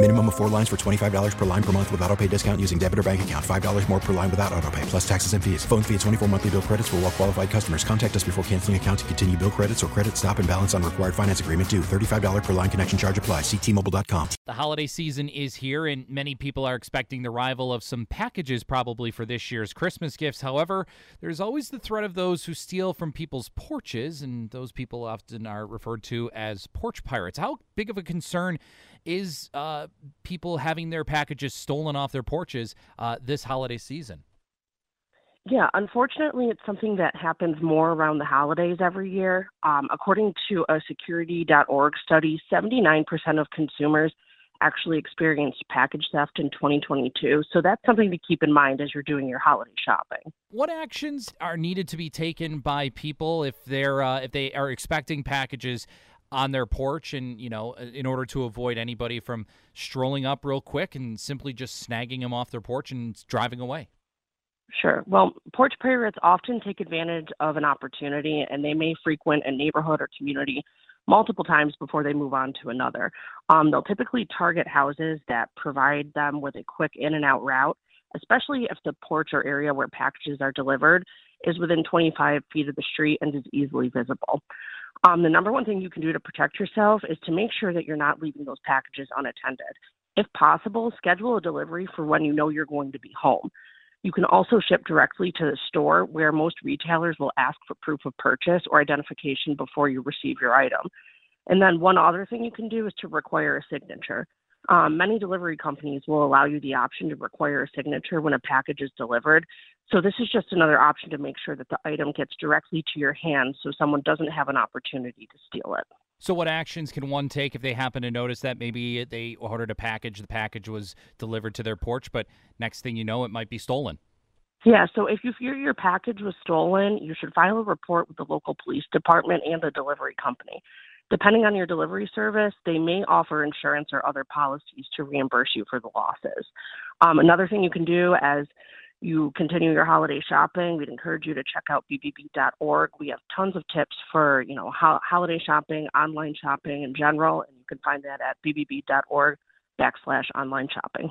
Minimum of four lines for $25 per line per month with auto pay discount using debit or bank account. $5 more per line without auto pay, plus taxes and fees. Phone fee at 24 monthly bill credits for all well qualified customers. Contact us before canceling account to continue bill credits or credit stop and balance on required finance agreement due. $35 per line connection charge apply. Ctmobile.com. The holiday season is here, and many people are expecting the arrival of some packages probably for this year's Christmas gifts. However, there's always the threat of those who steal from people's porches, and those people often are referred to as porch pirates. How big of a concern is uh, people having their packages stolen off their porches uh, this holiday season? Yeah, unfortunately, it's something that happens more around the holidays every year. Um, according to a security.org study, 79% of consumers actually experienced package theft in 2022. So that's something to keep in mind as you're doing your holiday shopping. What actions are needed to be taken by people if they're uh, if they are expecting packages on their porch and you know in order to avoid anybody from strolling up real quick and simply just snagging them off their porch and driving away Sure. Well, porch pirates often take advantage of an opportunity and they may frequent a neighborhood or community multiple times before they move on to another. Um, they'll typically target houses that provide them with a quick in and out route, especially if the porch or area where packages are delivered is within 25 feet of the street and is easily visible. Um, the number one thing you can do to protect yourself is to make sure that you're not leaving those packages unattended. If possible, schedule a delivery for when you know you're going to be home. You can also ship directly to the store where most retailers will ask for proof of purchase or identification before you receive your item. And then one other thing you can do is to require a signature. Um, many delivery companies will allow you the option to require a signature when a package is delivered. So this is just another option to make sure that the item gets directly to your hands so someone doesn't have an opportunity to steal it. So, what actions can one take if they happen to notice that maybe they ordered a package, the package was delivered to their porch, but next thing you know, it might be stolen? Yeah, so if you fear your package was stolen, you should file a report with the local police department and the delivery company. Depending on your delivery service, they may offer insurance or other policies to reimburse you for the losses. Um, another thing you can do as you continue your holiday shopping, we'd encourage you to check out bbb.org. We have tons of tips for, you know, ho- holiday shopping, online shopping in general, and you can find that at bbb.org backslash online shopping.